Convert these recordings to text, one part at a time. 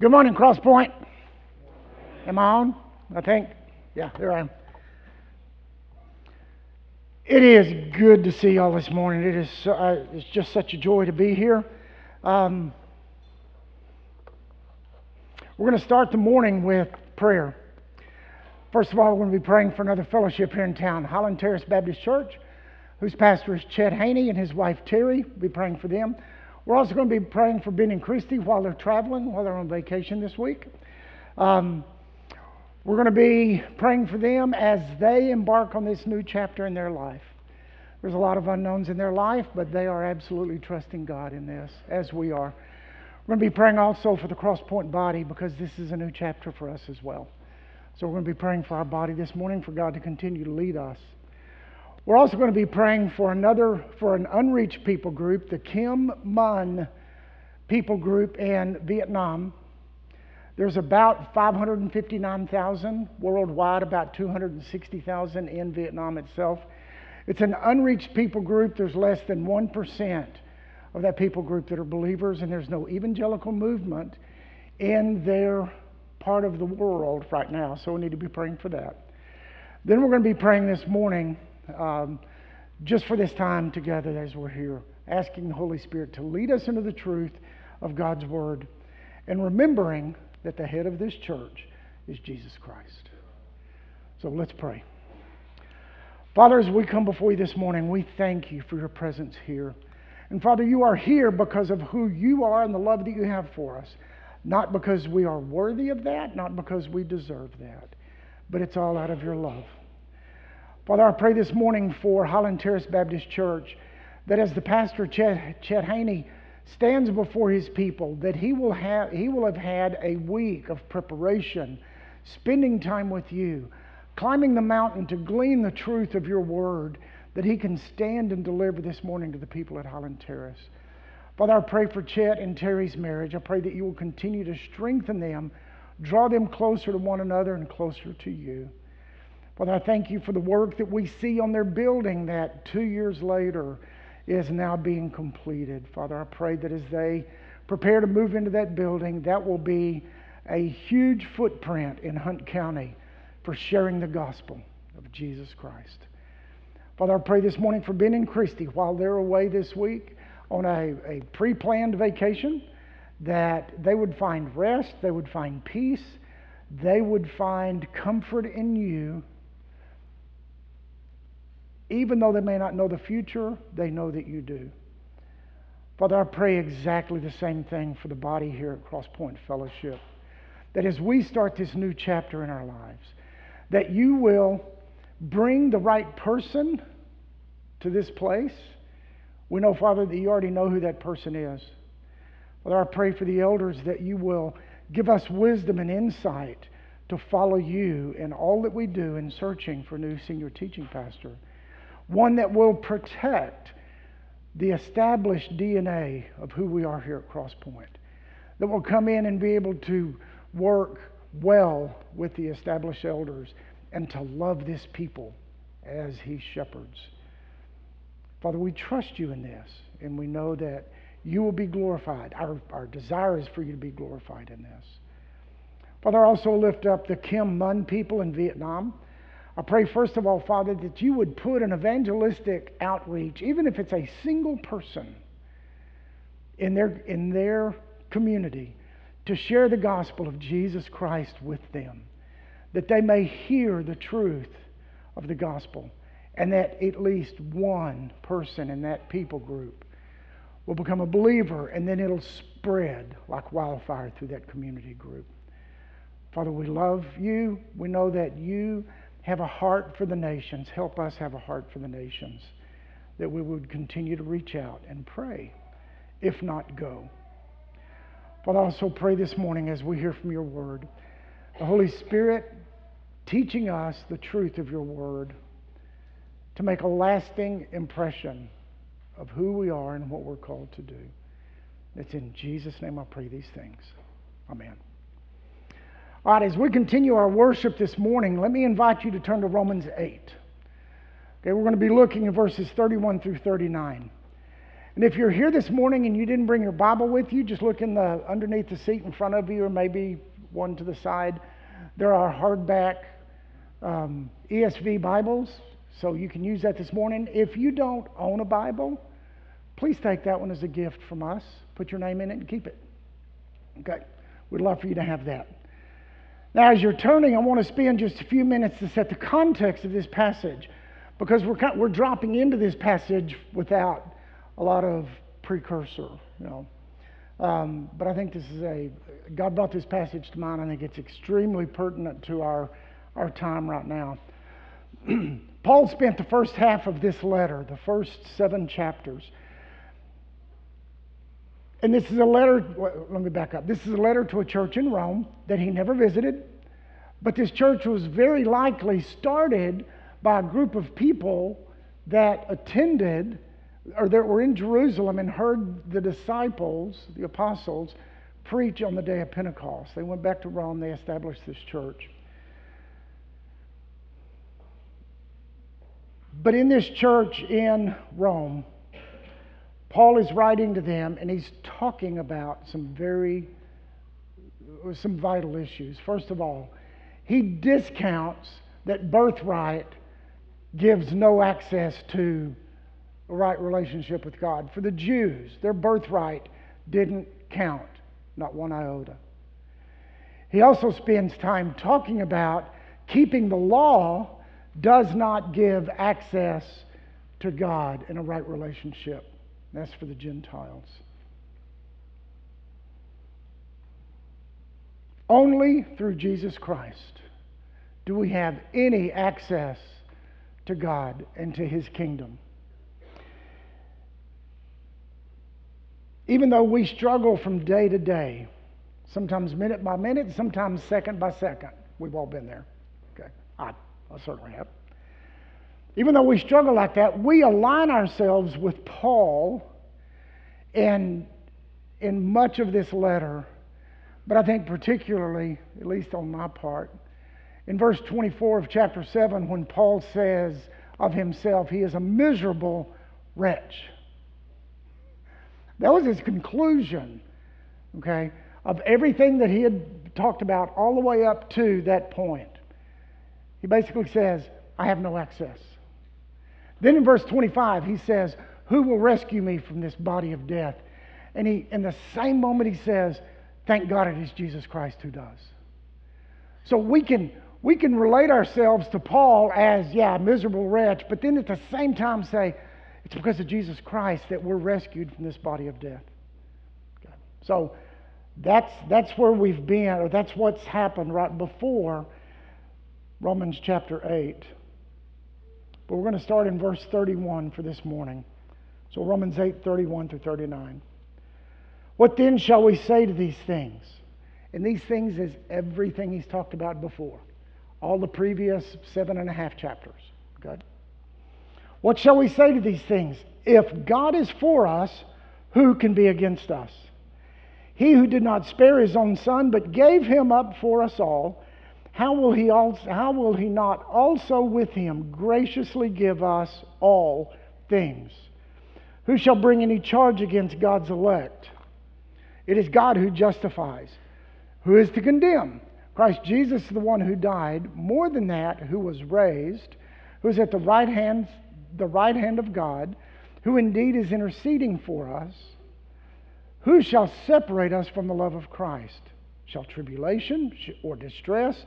Good morning, Cross Point. Am I on? I think. Yeah, there I am. It is good to see y'all this morning. It is uh, it's just such a joy to be here. Um, we're going to start the morning with prayer. First of all, we're going to be praying for another fellowship here in town, Highland Terrace Baptist Church, whose pastor is Chet Haney and his wife Terry. We'll be praying for them. We're also going to be praying for Ben and Christy while they're traveling, while they're on vacation this week. Um, we're going to be praying for them as they embark on this new chapter in their life. There's a lot of unknowns in their life, but they are absolutely trusting God in this, as we are. We're going to be praying also for the Crosspoint body because this is a new chapter for us as well. So we're going to be praying for our body this morning for God to continue to lead us. We're also going to be praying for another, for an unreached people group, the Kim Mun people group in Vietnam. There's about 559,000 worldwide, about 260,000 in Vietnam itself. It's an unreached people group. There's less than 1% of that people group that are believers, and there's no evangelical movement in their part of the world right now. So we need to be praying for that. Then we're going to be praying this morning um, just for this time together as we're here, asking the Holy Spirit to lead us into the truth of God's Word and remembering that the head of this church is Jesus Christ. So let's pray. Father, as we come before you this morning, we thank you for your presence here. And Father, you are here because of who you are and the love that you have for us. Not because we are worthy of that, not because we deserve that, but it's all out of your love. Father, I pray this morning for Highland Terrace Baptist Church that as the pastor Chet, Chet Haney stands before his people, that he will, have, he will have had a week of preparation, spending time with you, climbing the mountain to glean the truth of your word, that he can stand and deliver this morning to the people at Highland Terrace. Father, I pray for Chet and Terry's marriage. I pray that you will continue to strengthen them, draw them closer to one another and closer to you. Father, I thank you for the work that we see on their building that two years later is now being completed. Father, I pray that as they prepare to move into that building, that will be a huge footprint in Hunt County for sharing the gospel of Jesus Christ. Father, I pray this morning for Ben and Christy while they're away this week on a, a pre planned vacation, that they would find rest, they would find peace, they would find comfort in you. Even though they may not know the future, they know that you do. Father, I pray exactly the same thing for the body here at Crosspoint Fellowship. That as we start this new chapter in our lives, that you will bring the right person to this place. We know, Father, that you already know who that person is. Father, I pray for the elders that you will give us wisdom and insight to follow you in all that we do in searching for a new senior teaching pastor one that will protect the established DNA of who we are here at Crosspoint, that will come in and be able to work well with the established elders and to love this people as he shepherds. Father, we trust you in this, and we know that you will be glorified. Our, our desire is for you to be glorified in this. Father, I also lift up the Kim Mun people in Vietnam. I pray, first of all, Father, that you would put an evangelistic outreach, even if it's a single person in their, in their community, to share the gospel of Jesus Christ with them, that they may hear the truth of the gospel, and that at least one person in that people group will become a believer, and then it'll spread like wildfire through that community group. Father, we love you. We know that you have a heart for the nations. Help us have a heart for the nations. That we would continue to reach out and pray, if not go. But I also pray this morning as we hear from your word, the Holy Spirit teaching us the truth of your word to make a lasting impression of who we are and what we're called to do. It's in Jesus' name I pray these things. Amen. All right, as we continue our worship this morning, let me invite you to turn to Romans 8. Okay, we're going to be looking at verses 31 through 39. And if you're here this morning and you didn't bring your Bible with you, just look in the underneath the seat in front of you, or maybe one to the side. There are hardback um, ESV Bibles, so you can use that this morning. If you don't own a Bible, please take that one as a gift from us. Put your name in it and keep it. Okay, we'd love for you to have that. Now, as you're turning, I want to spend just a few minutes to set the context of this passage because we're, we're dropping into this passage without a lot of precursor, you know. Um, but I think this is a, God brought this passage to mind. I think it's extremely pertinent to our, our time right now. Paul spent the first half of this letter, the first seven chapters, and this is a letter, let me back up. This is a letter to a church in Rome that he never visited, but this church was very likely started by a group of people that attended or that were in Jerusalem and heard the disciples, the apostles, preach on the day of Pentecost. They went back to Rome, they established this church. But in this church in Rome, Paul is writing to them and he's talking about some very some vital issues. First of all, he discounts that birthright gives no access to a right relationship with God. For the Jews, their birthright didn't count, not one iota. He also spends time talking about keeping the law does not give access to God in a right relationship. That's for the Gentiles. Only through Jesus Christ do we have any access to God and to His kingdom. Even though we struggle from day to day, sometimes minute by minute, sometimes second by second, we've all been there. Okay, I, I certainly have. Even though we struggle like that, we align ourselves with Paul in, in much of this letter, but I think particularly, at least on my part, in verse 24 of chapter 7, when Paul says of himself, he is a miserable wretch. That was his conclusion, okay, of everything that he had talked about all the way up to that point. He basically says, I have no access. Then in verse 25, he says, Who will rescue me from this body of death? And he, in the same moment, he says, Thank God it is Jesus Christ who does. So we can, we can relate ourselves to Paul as, yeah, miserable wretch, but then at the same time say, it's because of Jesus Christ that we're rescued from this body of death. Okay. So that's, that's where we've been, or that's what's happened right before Romans chapter 8. But we're going to start in verse 31 for this morning. So Romans 8, 31 through 39. What then shall we say to these things? And these things is everything he's talked about before, all the previous seven and a half chapters. Good. What shall we say to these things? If God is for us, who can be against us? He who did not spare his own son, but gave him up for us all how will he also, how will he not also with him graciously give us all things? Who shall bring any charge against God's elect? It is God who justifies. Who is to condemn? Christ Jesus is the one who died, more than that, who was raised, who is at the right hand, the right hand of God, who indeed is interceding for us. Who shall separate us from the love of Christ? Shall tribulation or distress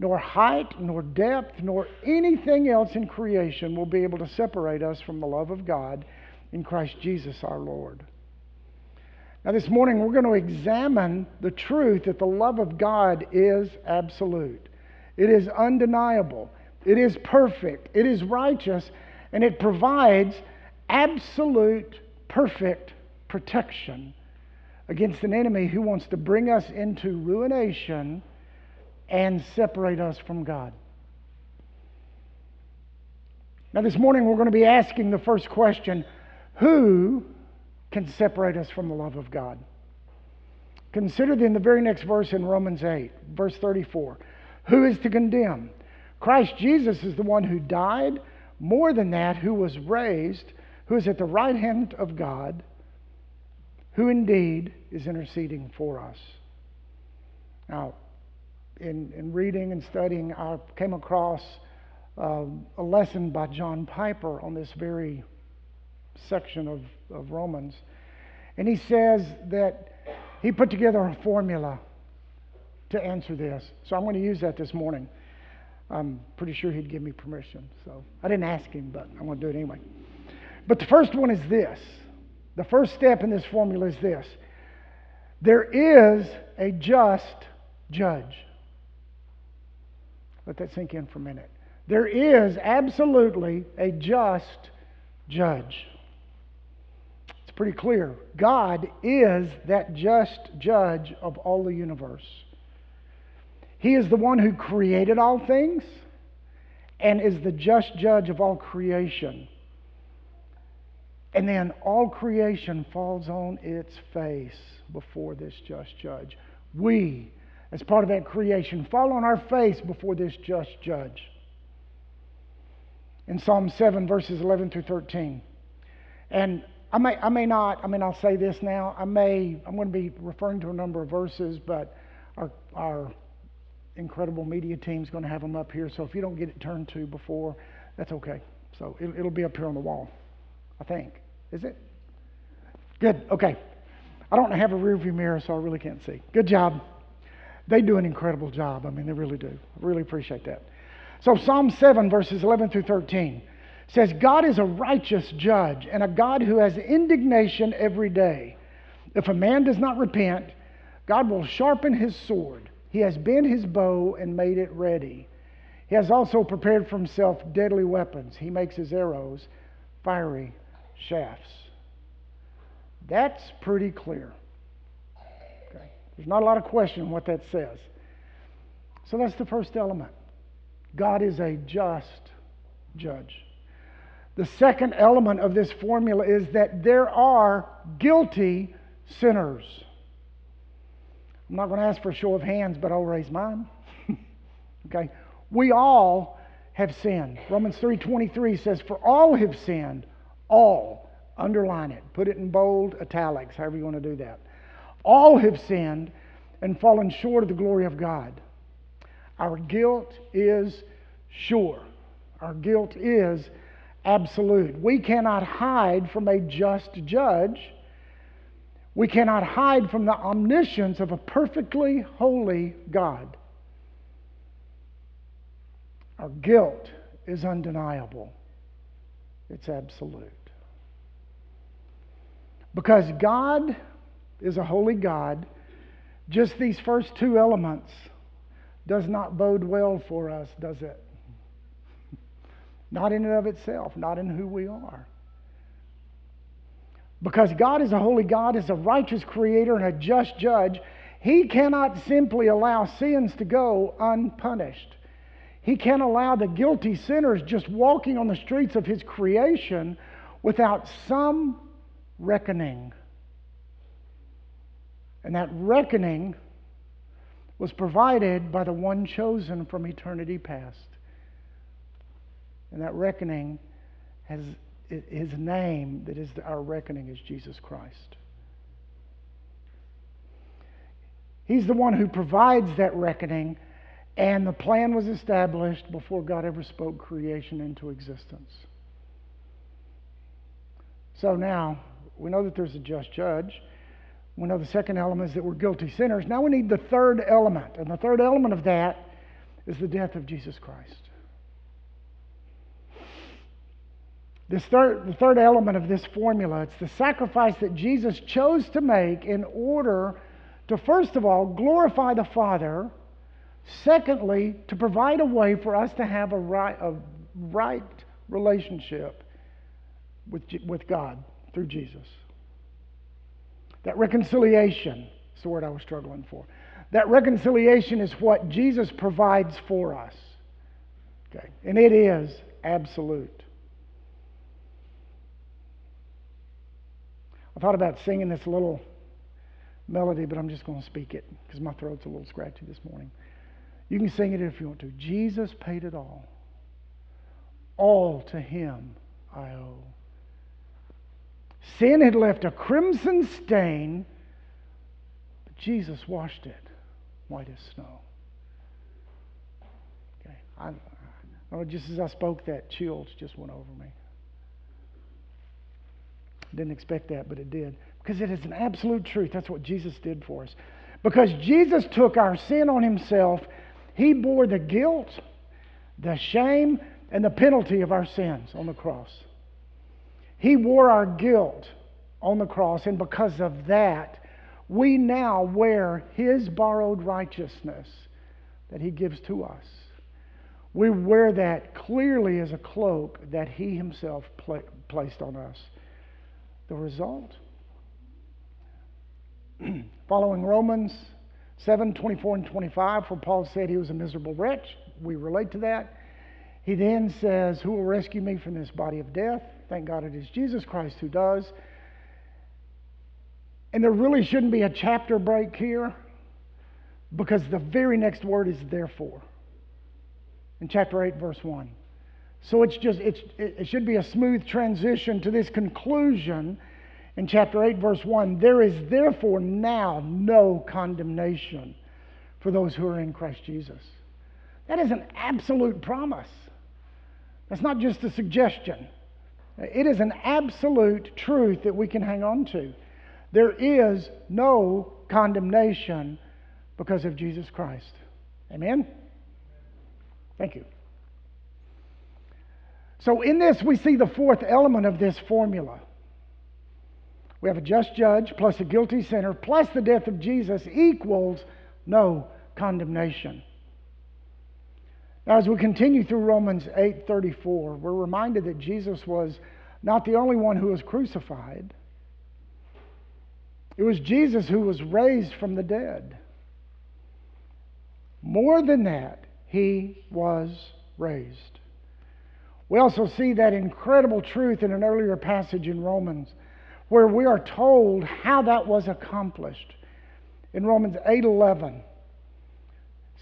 nor height, nor depth, nor anything else in creation will be able to separate us from the love of God in Christ Jesus our Lord. Now, this morning we're going to examine the truth that the love of God is absolute, it is undeniable, it is perfect, it is righteous, and it provides absolute, perfect protection against an enemy who wants to bring us into ruination and separate us from God. Now, this morning we're going to be asking the first question Who can separate us from the love of God? Consider then the very next verse in Romans 8, verse 34. Who is to condemn? Christ Jesus is the one who died, more than that, who was raised, who is at the right hand of God, who indeed is interceding for us. Now, in, in reading and studying, I came across uh, a lesson by John Piper on this very section of, of Romans. And he says that he put together a formula to answer this. So I'm going to use that this morning. I'm pretty sure he'd give me permission. So I didn't ask him, but I'm going to do it anyway. But the first one is this the first step in this formula is this there is a just judge. Let that sink in for a minute. There is absolutely a just judge. It's pretty clear. God is that just judge of all the universe. He is the one who created all things and is the just judge of all creation. And then all creation falls on its face before this just judge. We, as part of that creation, fall on our face before this just judge in Psalm 7, verses 11 through 13. And I may, I may not, I mean, I'll say this now. I may, I'm going to be referring to a number of verses, but our, our incredible media team is going to have them up here. So if you don't get it turned to before, that's okay. So it, it'll be up here on the wall, I think. Is it? Good. Okay. I don't have a rearview mirror, so I really can't see. Good job. They do an incredible job. I mean, they really do. I really appreciate that. So, Psalm 7, verses 11 through 13 says, God is a righteous judge and a God who has indignation every day. If a man does not repent, God will sharpen his sword. He has bent his bow and made it ready. He has also prepared for himself deadly weapons. He makes his arrows fiery shafts. That's pretty clear. There's not a lot of question what that says. So that's the first element. God is a just judge. The second element of this formula is that there are guilty sinners. I'm not going to ask for a show of hands, but I'll raise mine. okay? We all have sinned. Romans 3:23 says for all have sinned, all underline it, put it in bold italics, however you want to do that. All have sinned and fallen short of the glory of God. Our guilt is sure. Our guilt is absolute. We cannot hide from a just judge. We cannot hide from the omniscience of a perfectly holy God. Our guilt is undeniable, it's absolute. Because God is a holy God, just these first two elements does not bode well for us, does it? Not in and of itself, not in who we are. Because God is a holy God, is a righteous creator, and a just judge, He cannot simply allow sins to go unpunished. He can't allow the guilty sinners just walking on the streets of His creation without some reckoning. And that reckoning was provided by the one chosen from eternity past. And that reckoning has his name that is our reckoning is Jesus Christ. He's the one who provides that reckoning, and the plan was established before God ever spoke creation into existence. So now, we know that there's a just judge. We know the second element is that we're guilty sinners. Now we need the third element. And the third element of that is the death of Jesus Christ. This third, the third element of this formula, it's the sacrifice that Jesus chose to make in order to, first of all, glorify the Father. Secondly, to provide a way for us to have a right, a right relationship with, with God through Jesus. That reconciliation is the word I was struggling for. That reconciliation is what Jesus provides for us. Okay? And it is absolute. I thought about singing this little melody, but I'm just going to speak it because my throat's a little scratchy this morning. You can sing it if you want to. Jesus paid it all. All to him I owe. Sin had left a crimson stain, but Jesus washed it white as snow. Okay, I, I just as I spoke that, chills just went over me. Didn't expect that, but it did. Because it is an absolute truth. That's what Jesus did for us. Because Jesus took our sin on himself, he bore the guilt, the shame, and the penalty of our sins on the cross. He wore our guilt on the cross, and because of that, we now wear his borrowed righteousness that he gives to us. We wear that clearly as a cloak that he himself pla- placed on us. The result? Following Romans 7 24 and 25, where Paul said he was a miserable wretch, we relate to that. He then says, Who will rescue me from this body of death? Thank God it is Jesus Christ who does. And there really shouldn't be a chapter break here because the very next word is therefore in chapter 8, verse 1. So it's just, it's, it should be a smooth transition to this conclusion in chapter 8, verse 1. There is therefore now no condemnation for those who are in Christ Jesus. That is an absolute promise. That's not just a suggestion. It is an absolute truth that we can hang on to. There is no condemnation because of Jesus Christ. Amen? Thank you. So, in this, we see the fourth element of this formula. We have a just judge plus a guilty sinner plus the death of Jesus equals no condemnation. Now, as we continue through Romans 8:34, we're reminded that Jesus was not the only one who was crucified. It was Jesus who was raised from the dead. More than that, he was raised. We also see that incredible truth in an earlier passage in Romans where we are told how that was accomplished. In Romans 8:11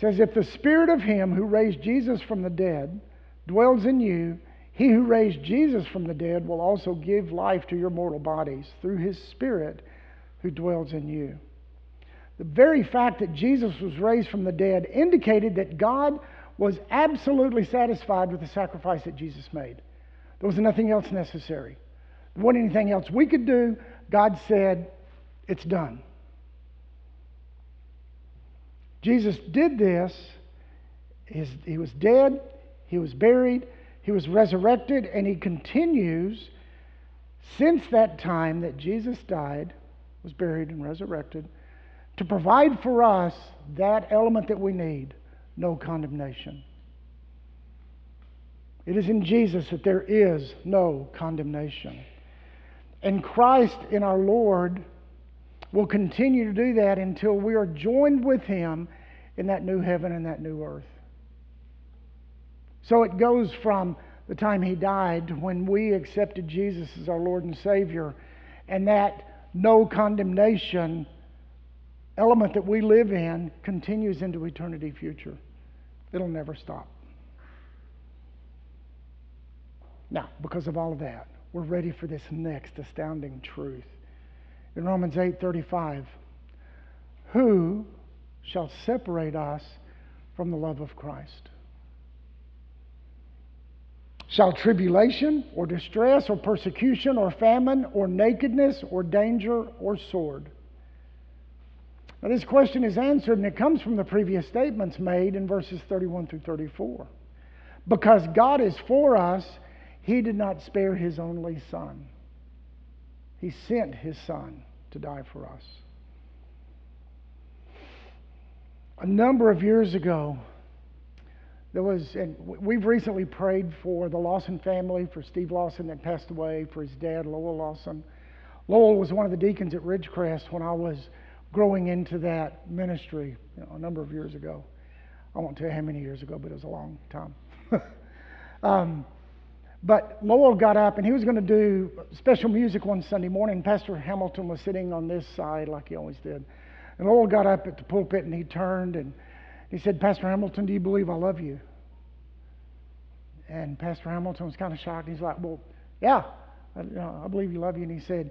says if the spirit of him who raised Jesus from the dead dwells in you, he who raised Jesus from the dead will also give life to your mortal bodies through his spirit who dwells in you. The very fact that Jesus was raised from the dead indicated that God was absolutely satisfied with the sacrifice that Jesus made. There was nothing else necessary. There wasn't anything else we could do. God said, It's done. Jesus did this. he was dead, he was buried, he was resurrected, and he continues since that time that Jesus died was buried and resurrected to provide for us that element that we need no condemnation. It is in Jesus that there is no condemnation. And Christ in our Lord will continue to do that until we are joined with Him in that new heaven and that new earth. So it goes from the time He died to when we accepted Jesus as our Lord and Savior, and that no condemnation element that we live in continues into eternity future. It'll never stop. Now, because of all of that, we're ready for this next astounding truth. In Romans 8:35, who shall separate us from the love of Christ? Shall tribulation or distress or persecution or famine or nakedness or danger or sword? Now, this question is answered, and it comes from the previous statements made in verses 31 through 34. Because God is for us, He did not spare His only Son, He sent His Son to die for us. A number of years ago, there was, and we've recently prayed for the Lawson family, for Steve Lawson that passed away, for his dad, Lowell Lawson. Lowell was one of the deacons at Ridgecrest when I was growing into that ministry you know, a number of years ago. I won't tell you how many years ago, but it was a long time. um, but Lowell got up and he was going to do special music one Sunday morning. Pastor Hamilton was sitting on this side like he always did. And Lowell got up at the pulpit and he turned and he said, Pastor Hamilton, do you believe I love you? And Pastor Hamilton was kind of shocked. He's like, Well, yeah, I, you know, I believe you love you. And he said,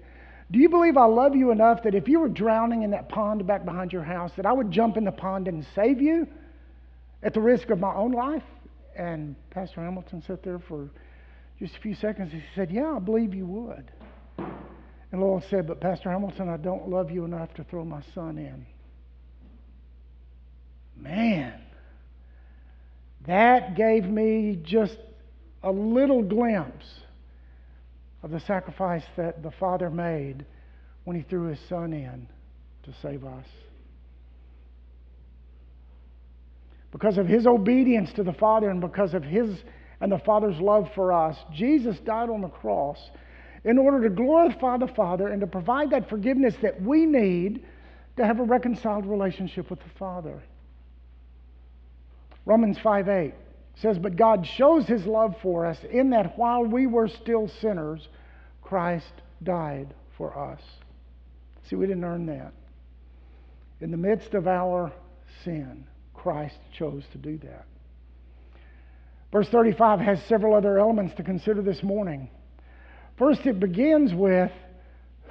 Do you believe I love you enough that if you were drowning in that pond back behind your house, that I would jump in the pond and save you at the risk of my own life? And Pastor Hamilton sat there for just a few seconds. He said, Yeah, I believe you would. And Lowell said, But Pastor Hamilton, I don't love you enough to throw my son in. Man, that gave me just a little glimpse of the sacrifice that the Father made when He threw His Son in to save us. Because of His obedience to the Father and because of His and the Father's love for us, Jesus died on the cross in order to glorify the Father and to provide that forgiveness that we need to have a reconciled relationship with the Father. Romans 5 8 says, But God shows his love for us in that while we were still sinners, Christ died for us. See, we didn't earn that. In the midst of our sin, Christ chose to do that. Verse 35 has several other elements to consider this morning. First, it begins with,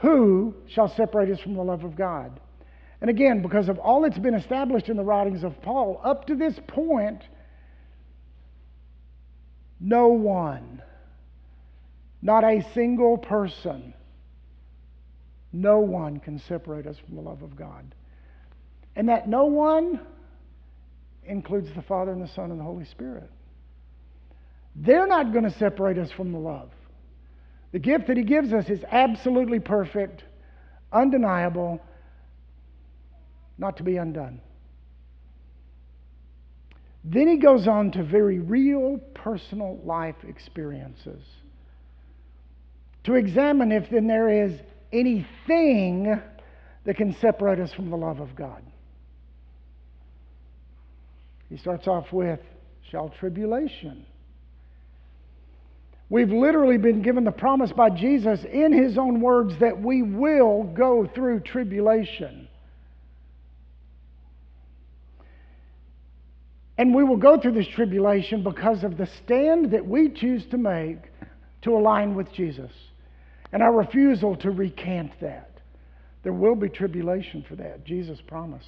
Who shall separate us from the love of God? And again, because of all that's been established in the writings of Paul, up to this point, no one, not a single person, no one can separate us from the love of God. And that no one includes the Father and the Son and the Holy Spirit. They're not going to separate us from the love. The gift that He gives us is absolutely perfect, undeniable, not to be undone. Then he goes on to very real personal life experiences to examine if then there is anything that can separate us from the love of God. He starts off with, shall tribulation. We've literally been given the promise by Jesus in his own words that we will go through tribulation. And we will go through this tribulation because of the stand that we choose to make to align with Jesus and our refusal to recant that. There will be tribulation for that, Jesus promised.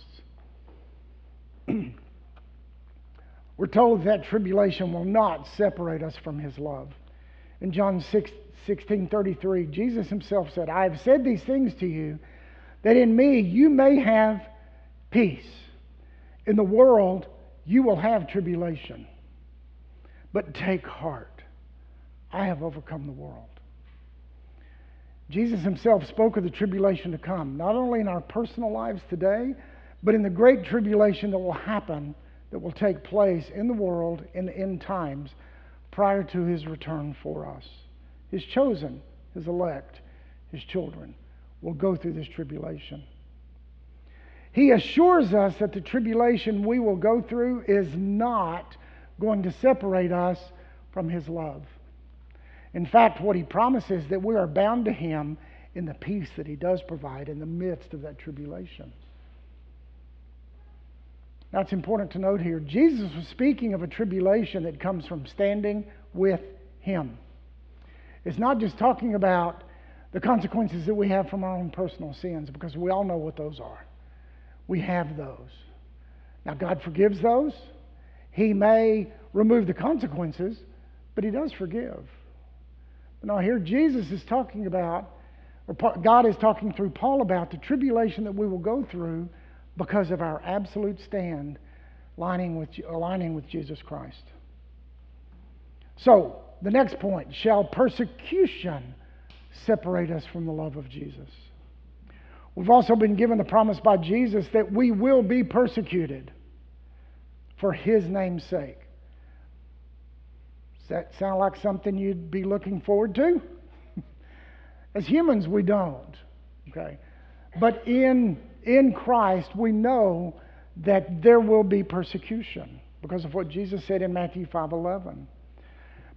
We're told that tribulation will not separate us from his love. In John 6, 16 33, Jesus himself said, I have said these things to you that in me you may have peace. In the world, you will have tribulation. But take heart. I have overcome the world. Jesus himself spoke of the tribulation to come, not only in our personal lives today, but in the great tribulation that will happen, that will take place in the world in the end times prior to his return for us. His chosen, his elect, his children will go through this tribulation. He assures us that the tribulation we will go through is not going to separate us from His love. In fact, what He promises that we are bound to Him in the peace that He does provide in the midst of that tribulation. Now, it's important to note here Jesus was speaking of a tribulation that comes from standing with Him. It's not just talking about the consequences that we have from our own personal sins, because we all know what those are we have those. Now, God forgives those. He may remove the consequences, but He does forgive. Now, here Jesus is talking about, or God is talking through Paul about the tribulation that we will go through because of our absolute stand aligning with, aligning with Jesus Christ. So, the next point shall persecution separate us from the love of Jesus? We've also been given the promise by Jesus that we will be persecuted for his name's sake. Does that sound like something you'd be looking forward to? As humans, we don't. Okay? But in, in Christ, we know that there will be persecution because of what Jesus said in Matthew 5:11.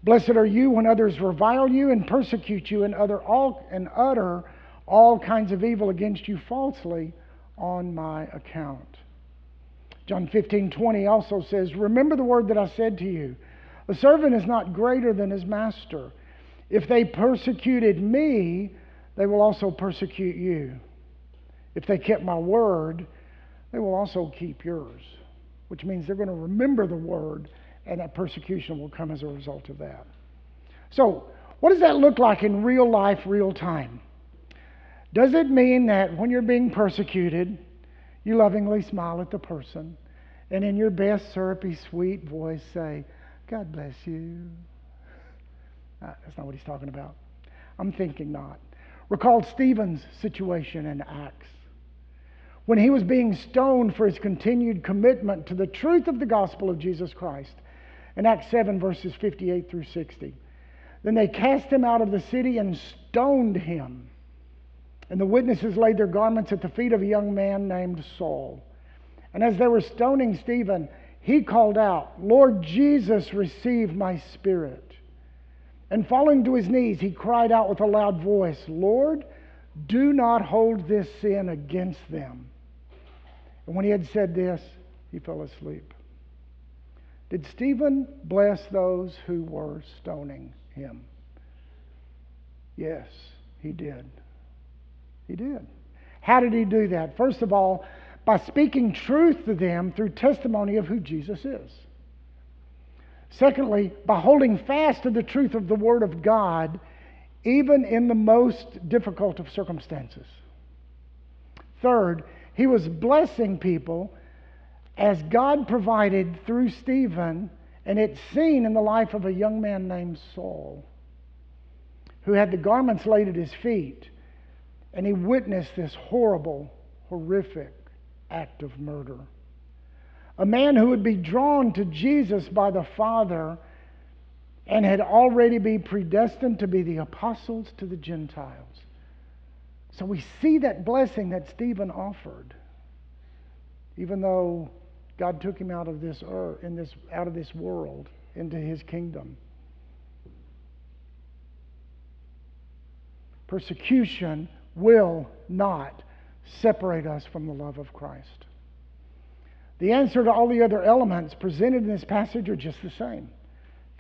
Blessed are you when others revile you and persecute you and utter all and utter all kinds of evil against you falsely on my account. John 15:20 also says, "Remember the word that I said to you, a servant is not greater than his master. If they persecuted me, they will also persecute you. If they kept my word, they will also keep yours." Which means they're going to remember the word and that persecution will come as a result of that. So, what does that look like in real life, real time? Does it mean that when you're being persecuted, you lovingly smile at the person and in your best syrupy, sweet voice say, God bless you? Uh, that's not what he's talking about. I'm thinking not. Recall Stephen's situation in Acts when he was being stoned for his continued commitment to the truth of the gospel of Jesus Christ in Acts 7, verses 58 through 60. Then they cast him out of the city and stoned him. And the witnesses laid their garments at the feet of a young man named Saul. And as they were stoning Stephen, he called out, Lord Jesus, receive my spirit. And falling to his knees, he cried out with a loud voice, Lord, do not hold this sin against them. And when he had said this, he fell asleep. Did Stephen bless those who were stoning him? Yes, he did. He did. How did he do that? First of all, by speaking truth to them through testimony of who Jesus is. Secondly, by holding fast to the truth of the Word of God, even in the most difficult of circumstances. Third, he was blessing people as God provided through Stephen, and it's seen in the life of a young man named Saul, who had the garments laid at his feet, and he witnessed this horrible, horrific act of murder. A man who would be drawn to Jesus by the Father and had already been predestined to be the apostles to the Gentiles. So we see that blessing that Stephen offered, even though God took him out of this earth, in this, out of this world into his kingdom. Persecution will not separate us from the love of Christ. The answer to all the other elements presented in this passage are just the same.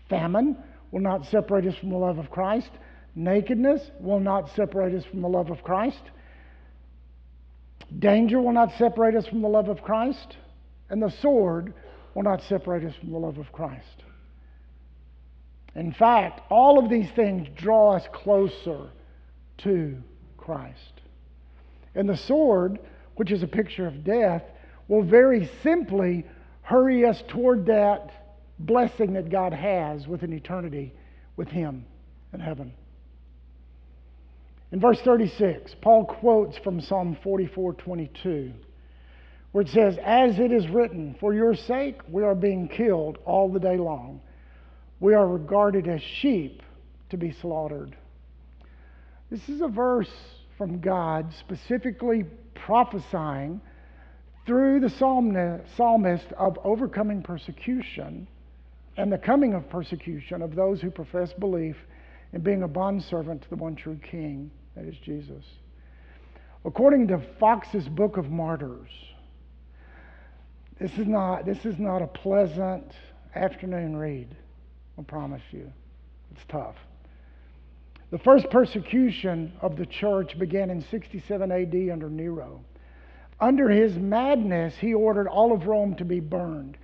Famine will not separate us from the love of Christ. Nakedness will not separate us from the love of Christ. Danger will not separate us from the love of Christ and the sword will not separate us from the love of Christ. In fact, all of these things draw us closer to Christ. And the sword, which is a picture of death, will very simply hurry us toward that blessing that God has with an eternity with Him in heaven. In verse 36, Paul quotes from Psalm 44 22 where it says, As it is written, for your sake we are being killed all the day long. We are regarded as sheep to be slaughtered. This is a verse from God specifically prophesying through the psalmist of overcoming persecution and the coming of persecution of those who profess belief in being a bondservant to the one true King, that is Jesus. According to Foxe's Book of Martyrs, this is not, this is not a pleasant afternoon read, I promise you. It's tough. The first persecution of the church began in 67 AD under Nero. Under his madness, he ordered all of Rome to be burned.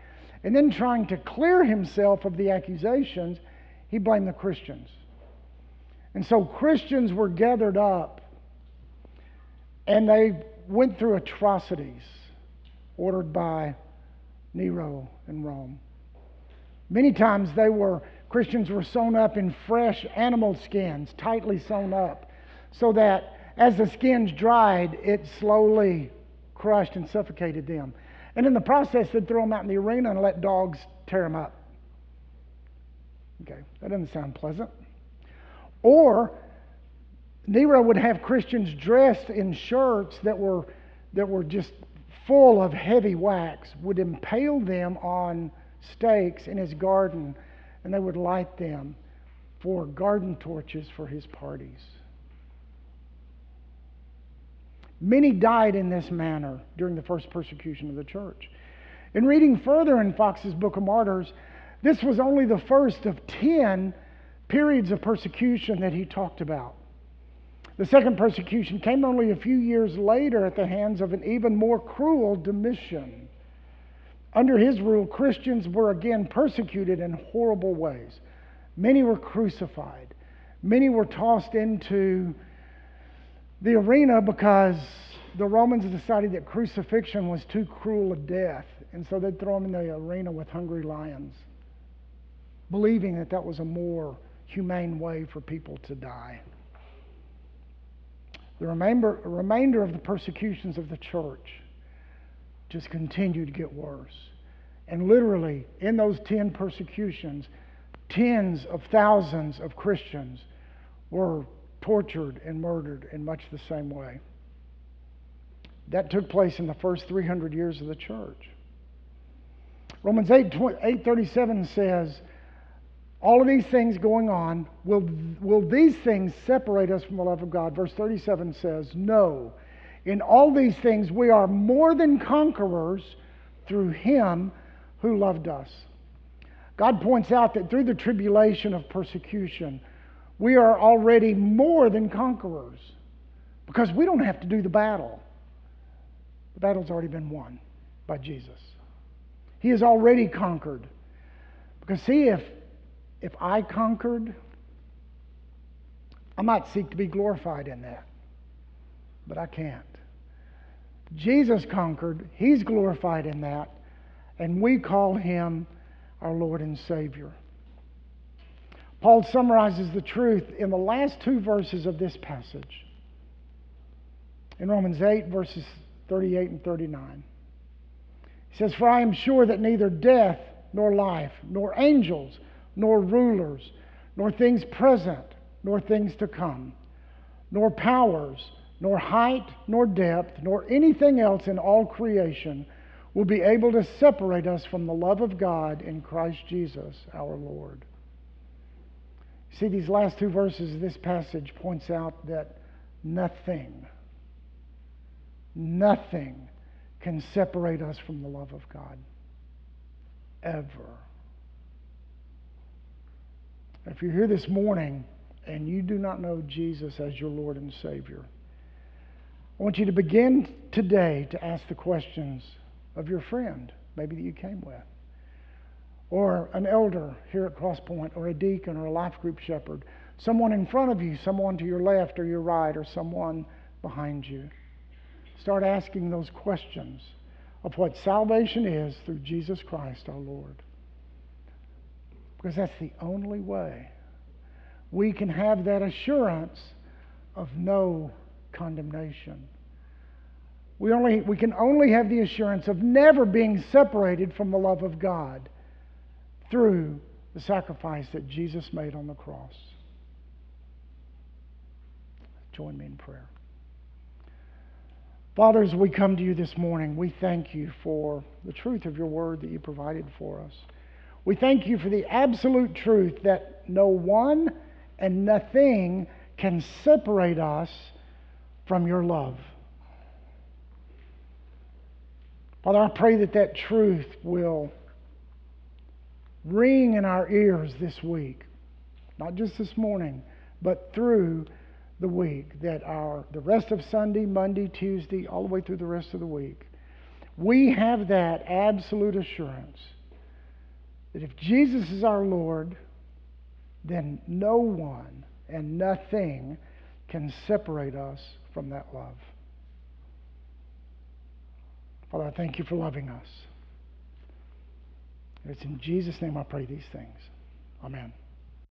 And then, trying to clear himself of the accusations, he blamed the Christians. And so, Christians were gathered up and they went through atrocities ordered by Nero in Rome. Many times they were Christians were sewn up in fresh animal skins, tightly sewn up, so that as the skins dried, it slowly crushed and suffocated them. And in the process, they'd throw them out in the arena and let dogs tear them up. Okay, that doesn't sound pleasant. Or Nero would have Christians dressed in shirts that were, that were just full of heavy wax, would impale them on stakes in his garden, and they would light them for garden torches for his parties. Many died in this manner during the first persecution of the church. In reading further in Foxe's Book of Martyrs, this was only the first of 10 periods of persecution that he talked about. The second persecution came only a few years later at the hands of an even more cruel Domitian. Under his rule, Christians were again persecuted in horrible ways. Many were crucified, many were tossed into the arena because the Romans decided that crucifixion was too cruel a death, and so they'd throw them in the arena with hungry lions, believing that that was a more humane way for people to die. The remainder, remainder of the persecutions of the church just continued to get worse. And literally, in those 10 persecutions, tens of thousands of Christians were tortured and murdered in much the same way. That took place in the first 300 years of the church. Romans 8, 837 says, all of these things going on, will, will these things separate us from the love of God? Verse 37 says, No. In all these things, we are more than conquerors through Him who loved us. God points out that through the tribulation of persecution, we are already more than conquerors because we don't have to do the battle. The battle's already been won by Jesus. He has already conquered. Because, see, if, if I conquered, I might seek to be glorified in that. But I can't. Jesus conquered, He's glorified in that, and we call Him our Lord and Savior. Paul summarizes the truth in the last two verses of this passage. In Romans 8, verses 38 and 39. He says, For I am sure that neither death, nor life, nor angels, nor rulers, nor things present, nor things to come, nor powers, nor height, nor depth, nor anything else in all creation will be able to separate us from the love of God in Christ Jesus our Lord. See, these last two verses of this passage points out that nothing, nothing can separate us from the love of God. Ever. If you're here this morning and you do not know Jesus as your Lord and Savior, I want you to begin today to ask the questions of your friend, maybe that you came with or an elder here at Crosspoint, or a deacon, or a life group shepherd, someone in front of you, someone to your left or your right, or someone behind you. Start asking those questions of what salvation is through Jesus Christ our Lord. Because that's the only way we can have that assurance of no condemnation. We, only, we can only have the assurance of never being separated from the love of God through the sacrifice that Jesus made on the cross. Join me in prayer. Father, as we come to you this morning, we thank you for the truth of your word that you provided for us. We thank you for the absolute truth that no one and nothing can separate us from your love. Father, I pray that that truth will ring in our ears this week, not just this morning, but through the week, that our the rest of Sunday, Monday, Tuesday, all the way through the rest of the week, we have that absolute assurance that if Jesus is our Lord, then no one and nothing can separate us from that love. Father, I thank you for loving us. It's in Jesus' name I pray these things. Amen.